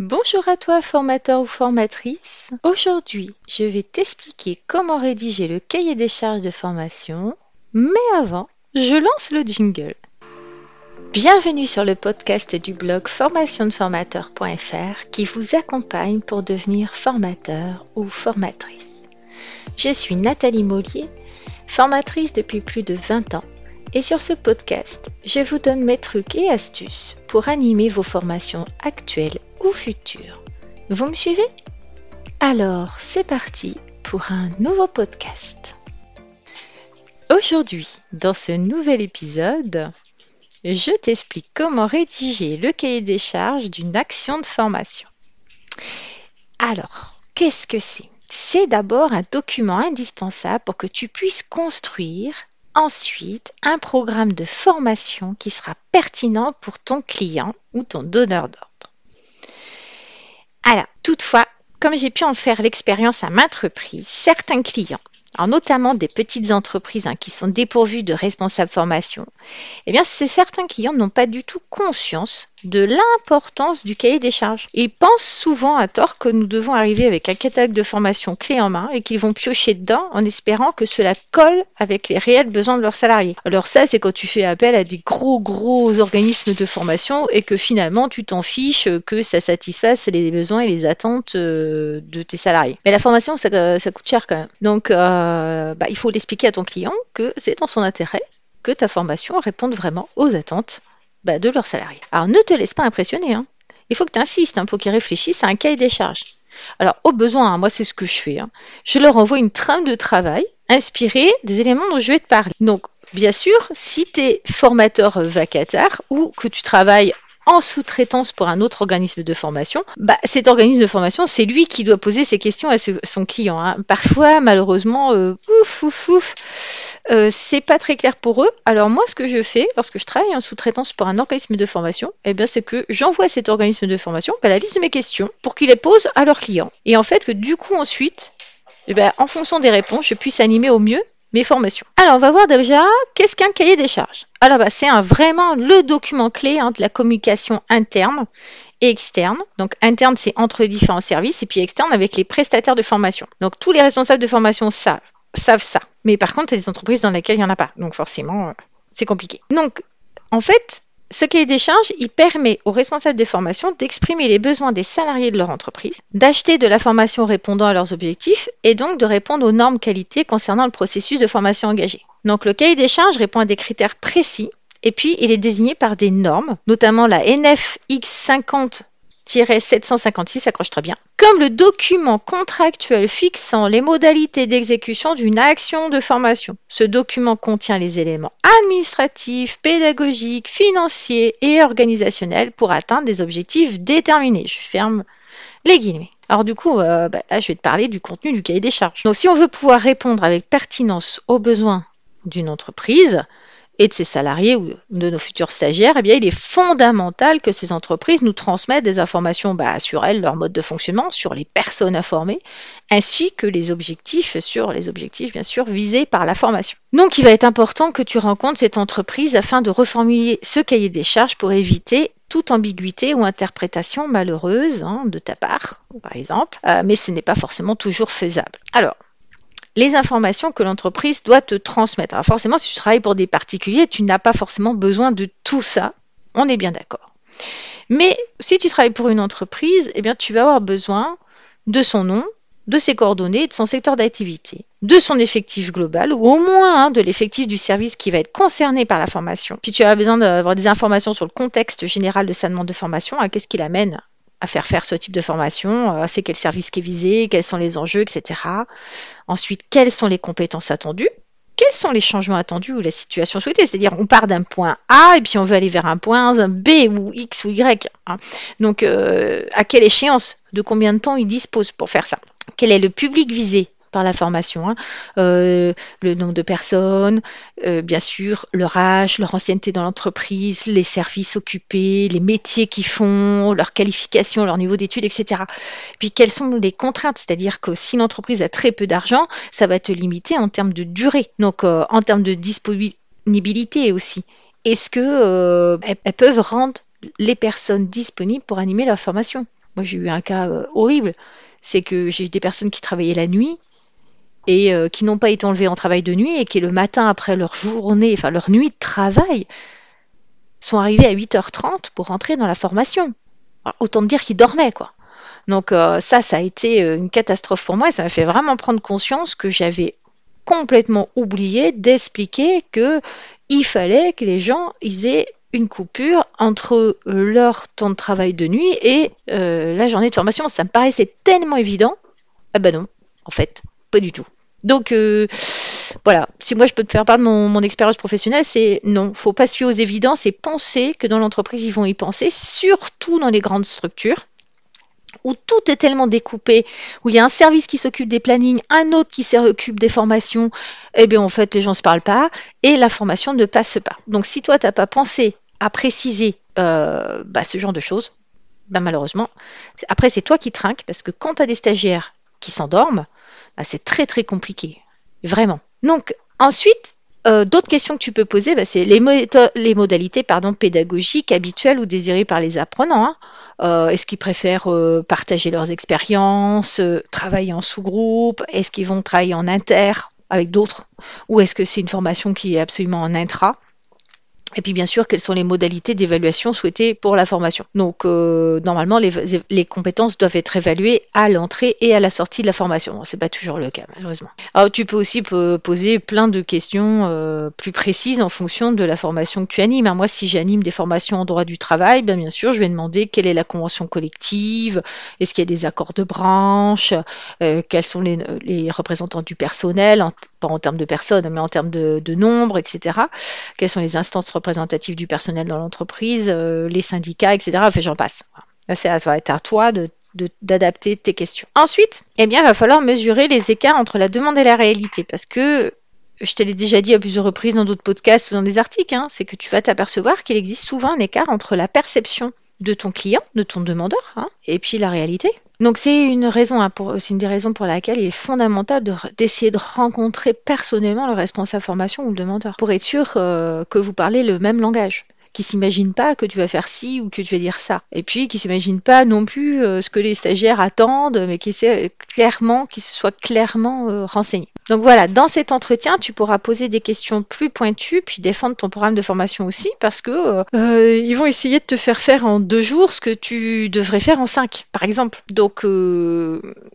Bonjour à toi formateur ou formatrice. Aujourd'hui, je vais t'expliquer comment rédiger le cahier des charges de formation. Mais avant, je lance le jingle. Bienvenue sur le podcast du blog formationdeformateur.fr qui vous accompagne pour devenir formateur ou formatrice. Je suis Nathalie Mollier, formatrice depuis plus de 20 ans et sur ce podcast, je vous donne mes trucs et astuces pour animer vos formations actuelles ou futures. Vous me suivez? Alors, c'est parti pour un nouveau podcast. Aujourd'hui, dans ce nouvel épisode, je t'explique comment rédiger le cahier des charges d'une action de formation. Alors, qu'est-ce que c'est? C'est d'abord un document indispensable pour que tu puisses construire ensuite un programme de formation qui sera pertinent pour ton client ou ton donneur d'ordre. Alors, toutefois, comme j'ai pu en faire l'expérience à maintes reprises, certains clients alors notamment des petites entreprises hein, qui sont dépourvues de responsables formation, eh bien, c'est certains clients n'ont pas du tout conscience de l'importance du cahier des charges. Ils pensent souvent à tort que nous devons arriver avec un catalogue de formation clé en main et qu'ils vont piocher dedans en espérant que cela colle avec les réels besoins de leurs salariés. Alors ça, c'est quand tu fais appel à des gros gros organismes de formation et que finalement tu t'en fiches que ça satisfasse les besoins et les attentes euh, de tes salariés. Mais la formation, ça, coûte cher quand même. Donc, euh, bah, il faut l'expliquer à ton client que c'est dans son intérêt que ta formation réponde vraiment aux attentes bah, de leurs salariés. Alors ne te laisse pas impressionner. Hein. Il faut que tu insistes hein, pour qu'ils réfléchissent à un cahier des charges. Alors au besoin, hein, moi c'est ce que je fais. Je leur envoie une trame de travail inspirée des éléments dont je vais te parler. Donc bien sûr, si tu es formateur vacataire ou que tu travailles en sous-traitance pour un autre organisme de formation, bah, cet organisme de formation, c'est lui qui doit poser ses questions à son client. Hein. Parfois, malheureusement, euh, ouf, ouf, ouf, euh, c'est pas très clair pour eux. Alors moi, ce que je fais lorsque je travaille en sous-traitance pour un organisme de formation, eh bien, c'est que j'envoie cet organisme de formation bah, la liste de mes questions pour qu'ils les posent à leurs clients. Et en fait, que du coup, ensuite, eh bien, en fonction des réponses, je puisse animer au mieux mes formations. Alors, on va voir déjà qu'est-ce qu'un cahier des charges? Alors, bah, c'est vraiment le document clé hein, de la communication interne et externe. Donc, interne, c'est entre différents services, et puis externe avec les prestataires de formation. Donc, tous les responsables de formation savent, ça. Mais par contre, il y a des entreprises dans lesquelles il n'y en a pas. Donc, forcément, euh, c'est compliqué. Donc, en fait, ce cahier des charges, il permet aux responsables de formation d'exprimer les besoins des salariés de leur entreprise, d'acheter de la formation répondant à leurs objectifs et donc de répondre aux normes qualité concernant le processus de formation engagé. Donc le cahier des charges répond à des critères précis et puis il est désigné par des normes, notamment la NFX 50 756 accroche très bien, comme le document contractuel fixant les modalités d'exécution d'une action de formation. Ce document contient les éléments administratifs, pédagogiques, financiers et organisationnels pour atteindre des objectifs déterminés. Je ferme les guillemets. Alors du coup, là, je vais te parler du contenu du cahier des charges. Donc si on veut pouvoir répondre avec pertinence aux besoins d'une entreprise, et de ses salariés ou de nos futurs stagiaires, eh bien, il est fondamental que ces entreprises nous transmettent des informations bah, sur elles, leur mode de fonctionnement, sur les personnes à former, ainsi que les objectifs, sur les objectifs bien sûr visés par la formation. Donc il va être important que tu rencontres cette entreprise afin de reformuler ce cahier des charges pour éviter toute ambiguïté ou interprétation malheureuse hein, de ta part, par exemple, euh, mais ce n'est pas forcément toujours faisable. Alors, les informations que l'entreprise doit te transmettre. Alors forcément, si tu travailles pour des particuliers, tu n'as pas forcément besoin de tout ça. On est bien d'accord. Mais si tu travailles pour une entreprise, eh bien, tu vas avoir besoin de son nom, de ses coordonnées, de son secteur d'activité, de son effectif global, ou au moins hein, de l'effectif du service qui va être concerné par la formation. Puis tu as besoin d'avoir des informations sur le contexte général de sa demande de formation, à qu'est-ce qui l'amène à faire faire ce type de formation, euh, c'est quel service qui est visé, quels sont les enjeux, etc. Ensuite, quelles sont les compétences attendues quels sont les changements attendus ou la situation souhaitée C'est-à-dire, on part d'un point A et puis on veut aller vers un point B ou X ou Y. Hein. Donc, euh, à quelle échéance? De combien de temps il dispose pour faire ça? Quel est le public visé? Par la formation. Hein. Euh, le nombre de personnes, euh, bien sûr, leur âge, leur ancienneté dans l'entreprise, les services occupés, les métiers qu'ils font, leur qualification, leur niveau d'études, etc. Puis quelles sont les contraintes? C'est-à-dire que si l'entreprise a très peu d'argent, ça va être limité en termes de durée, donc euh, en termes de disponibilité aussi. Est-ce que elles peuvent rendre les personnes disponibles pour animer leur formation? Moi, j'ai eu un cas horrible. C'est que j'ai eu des personnes qui travaillaient la nuit et euh, qui n'ont pas été enlevées en travail de nuit et qui, le matin après leur journée, enfin leur nuit de travail, sont arrivées à 8h30 pour rentrer dans la formation. autant dire qu'ils dormaient, quoi. Donc euh, ça, ça a été une catastrophe pour moi et ça m'a fait vraiment prendre conscience que j'avais complètement oublié d'expliquer que il fallait que les gens aient une coupure entre leur temps de travail de nuit et euh, la journée de formation. Ça me paraissait tellement évident. Ah ben non, en fait, pas du tout. Donc euh, voilà, si moi je peux te faire part de mon, expérience professionnelle, c'est non, faut pas se fier aux évidences et penser que dans l'entreprise ils vont y penser, surtout dans les grandes structures où tout est tellement découpé, où il y a un service qui s'occupe des plannings, un autre qui s'occupe des formations, eh bien en fait les gens ne se parlent pas et la formation ne passe pas. Donc si toi tu n'as pas pensé à préciser euh, bah, ce genre de choses, bah, malheureusement, après c'est toi qui trinques parce que quand tu as des stagiaires qui s'endorment, bah, c'est très très compliqué, vraiment. Donc ensuite, euh, d'autres questions que tu peux poser, bah, c'est les, modalités pédagogiques habituelles ou désirées par les apprenants. Hein. Euh, est-ce qu'ils préfèrent euh, partager leurs expériences, travailler en sous-groupe? Est-ce qu'ils vont travailler en inter avec d'autres? Ou est-ce que c'est une formation qui est absolument en intra? Et puis bien sûr, quelles sont les modalités d'évaluation souhaitées pour la formation. Donc euh, normalement, les, compétences doivent être évaluées à l'entrée et à la sortie de la formation. C'est pas toujours le cas malheureusement. Alors tu peux aussi poser plein de questions euh, plus précises en fonction de la formation que tu animes. Moi, si j'anime des formations en droit du travail, bien, bien sûr, je vais demander quelle est la convention collective, est-ce qu'il y a des accords de branche, euh, quels sont les, représentants du personnel, en termes de personnes, mais en termes de, de nombre, etc. Quelles sont les instances représentatifs du personnel dans l'entreprise, euh, les syndicats, etc. Enfin, j'en passe. Là, ça va être à toi de d'adapter tes questions. Ensuite, eh bien, il va falloir mesurer les écarts entre la demande et la réalité, parce que je te l'ai déjà dit à plusieurs reprises dans d'autres podcasts ou dans des articles, hein, c'est que tu vas t'apercevoir qu'il existe souvent un écart entre la perception de ton client, de ton demandeur, hein, et puis la réalité. Donc c'est une raison, hein, c'est une des raisons pour laquelle il est fondamental d'essayer de, rencontrer personnellement le responsable formation ou le demandeur pour être sûr euh, que vous parlez le même langage qui s'imagine pas que tu vas faire ci ou que tu vas dire ça. Et puis qui s'imagine pas non plus euh, ce que les stagiaires attendent, mais qui sait clairement, qui se soit clairement euh, renseigné. Donc voilà, dans cet entretien, tu pourras poser des questions plus pointues, puis défendre ton programme de formation aussi, parce que euh, ils vont essayer de te faire faire en deux jours ce que tu devrais faire en cinq, par exemple. Donc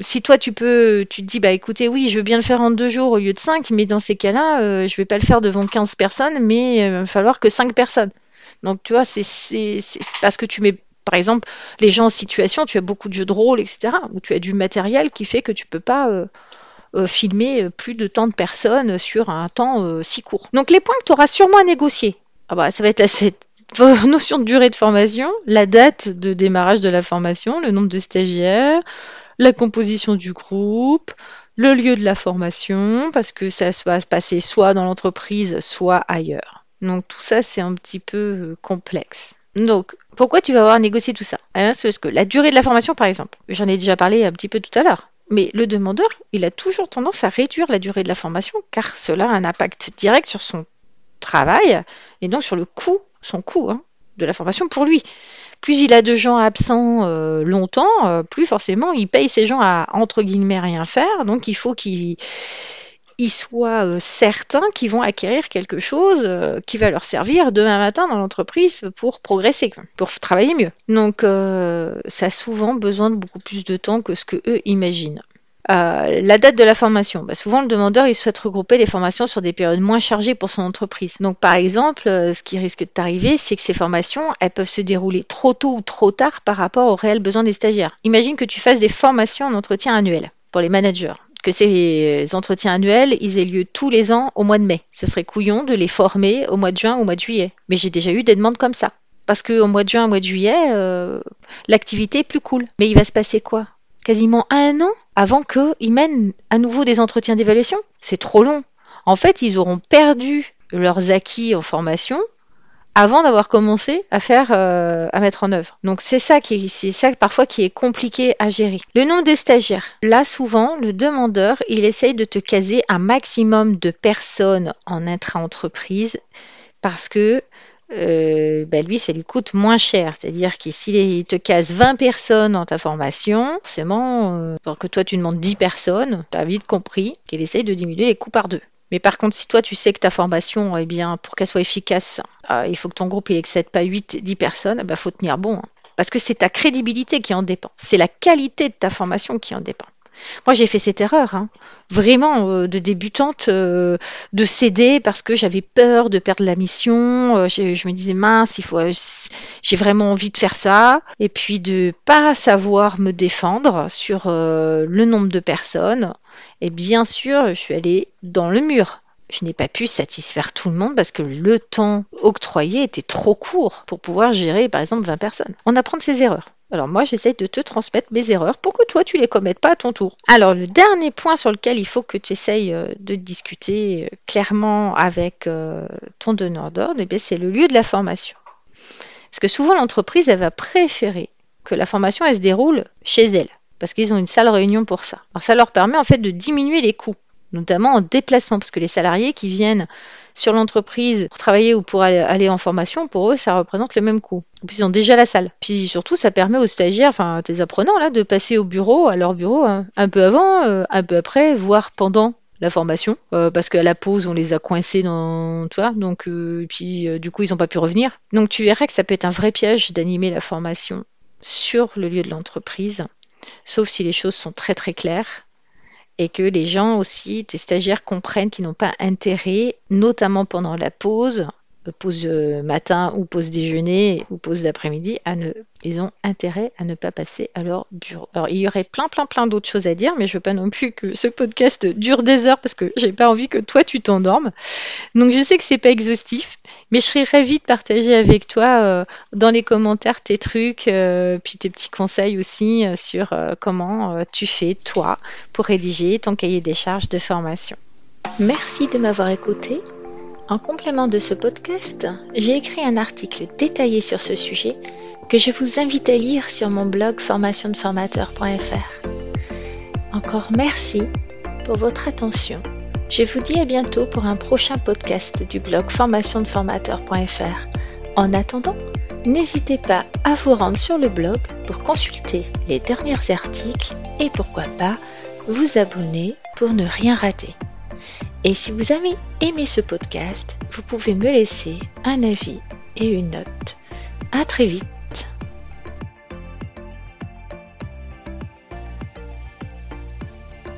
si toi tu peux, tu te dis bah écoutez oui, je veux bien le faire en deux jours au lieu de cinq, mais dans ces cas-là, je vais pas le faire devant 15 personnes, mais il va falloir que cinq personnes. Donc, tu vois, c'est parce que tu mets, par exemple, les gens en situation, tu as beaucoup de jeux de rôle, etc., où tu as du matériel qui fait que tu peux pas euh, euh, filmer plus de tant de personnes sur un temps euh, si court. Donc, les points que tu auras sûrement à négocier, ah bah, ça va être cette notion de durée de formation, la date de démarrage de la formation, le nombre de stagiaires, la composition du groupe, le lieu de la formation, parce que ça va se passer soit dans l'entreprise, soit ailleurs. Donc tout ça, c'est un petit peu euh, complexe. Donc, pourquoi tu vas avoir négocié tout ça? Parce que la durée de la formation, par exemple, j'en ai déjà parlé un petit peu tout à l'heure, mais le demandeur, il a toujours tendance à réduire la durée de la formation, car cela a un impact direct sur son travail, et donc sur le coût, son coût hein, de la formation pour lui. Plus il a de gens absents euh, longtemps, euh, plus forcément il paye ces gens à, entre guillemets, rien faire, donc il faut qu'il ils soient euh, certains qu'ils vont acquérir quelque chose euh, qui va leur servir demain matin dans l'entreprise pour progresser, pour travailler mieux. Donc euh, ça a souvent besoin de beaucoup plus de temps que ce que eux imaginent. la date de la formation. Bah, souvent, le demandeur, il souhaite regrouper les formations sur des périodes moins chargées pour son entreprise. Donc, par exemple, ce qui risque de t'arriver, c'est que ces formations, elles peuvent se dérouler trop tôt ou trop tard par rapport aux réels besoins des stagiaires. Imagine que tu fasses des formations en entretien annuel pour les managers que ces entretiens annuels, ils aient lieu tous les ans au mois de mai. Ce serait couillon de les former au mois de juin ou au mois de juillet. Mais j'ai déjà eu des demandes comme ça. Parce qu'au mois de juin, au mois de juillet, euh, l'activité est plus cool. Mais il va se passer quoi? Quasiment un an avant qu'ils mènent à nouveau des entretiens d'évaluation? C'est trop long. En fait, ils auront perdu leurs acquis en formation avant d'avoir commencé à faire, euh, à mettre en œuvre. Donc c'est ça qui, c'est ça parfois qui est compliqué à gérer. Le nombre de stagiaires. Là souvent, le demandeur, il essaye de te caser un maximum de personnes en intra-entreprise parce que euh, bah, lui, ça lui coûte moins cher. C'est-à-dire que s'il te casse 20 personnes dans ta formation, forcément, euh, alors que toi tu demandes 10 personnes, tu as vite compris qu'il essaye de diminuer les coûts par deux. Mais par contre, si toi tu sais que ta formation, eh bien, pour qu'elle soit efficace, euh, il faut que ton groupe ait excède pas 8, 10 personnes, il bah, faut tenir bon. Hein. Parce que c'est ta crédibilité qui en dépend. C'est la qualité de ta formation qui en dépend. Moi, j'ai fait cette erreur, hein. vraiment euh, de débutante, euh, de céder parce que j'avais peur de perdre la mission. Euh, je, me disais mince, il faut, j'ai vraiment envie de faire ça, et puis de pas savoir me défendre sur le nombre de personnes. Et bien sûr, je suis allée dans le mur je n'ai pas pu satisfaire tout le monde parce que le temps octroyé était trop court pour pouvoir gérer par exemple 20 personnes. On apprend de ses erreurs. Alors moi, j'essaie de te transmettre mes erreurs pour que toi, tu les commettes pas à ton tour. Alors le dernier point sur lequel il faut que tu essayes euh, de discuter euh, clairement avec euh, ton donneur d'ordre, eh c'est le lieu de la formation. Parce que souvent, l'entreprise, elle va préférer que la formation, elle se déroule chez elle parce qu'ils ont une salle réunion pour ça. Alors ça leur permet en fait de diminuer les coûts notamment en déplacement, parce que les salariés qui viennent sur l'entreprise pour travailler ou pour aller, en formation, pour eux, ça représente le même coût. puis ils ont déjà la salle. Puis surtout, ça permet aux stagiaires, enfin tes apprenants là, de passer au bureau, à leur bureau, hein, un peu avant, euh, un peu après, voire pendant la formation, euh, parce qu'à la pause, on les a coincés dans, toi, donc euh, puis du coup, ils n'ont pas pu revenir. Donc tu verras que ça peut être un vrai piège d'animer la formation sur le lieu de l'entreprise, sauf si les choses sont très très claires et que les gens aussi, tes stagiaires comprennent qu'ils n'ont pas intérêt, notamment pendant la pause, pause euh, matin ou pause déjeuner ou pause d'après-midi, ne, ils ont intérêt à ne pas passer à leur bureau. Alors il y aurait plein plein plein d'autres choses à dire, mais je veux pas non plus que ce podcast dure des heures parce que j'ai pas envie que toi tu t'endormes. Donc je sais que c'est pas exhaustif, mais je serais ravie de partager avec toi euh, dans les commentaires tes trucs, euh, puis tes petits conseils aussi sur comment tu fais toi pour rédiger ton cahier des charges de formation. Merci de m'avoir écouté en complément de ce podcast, j'ai écrit un article détaillé sur ce sujet que je vous invite à lire sur mon blog formationdeformateur.fr. Encore merci pour votre attention. Je vous dis à bientôt pour un prochain podcast du blog formationdeformateur.fr. En attendant, n'hésitez pas à vous rendre sur le blog pour consulter les derniers articles et pourquoi pas vous abonner pour ne rien rater. Et si vous avez aimé ce podcast, vous pouvez me laisser un avis et une note. À très vite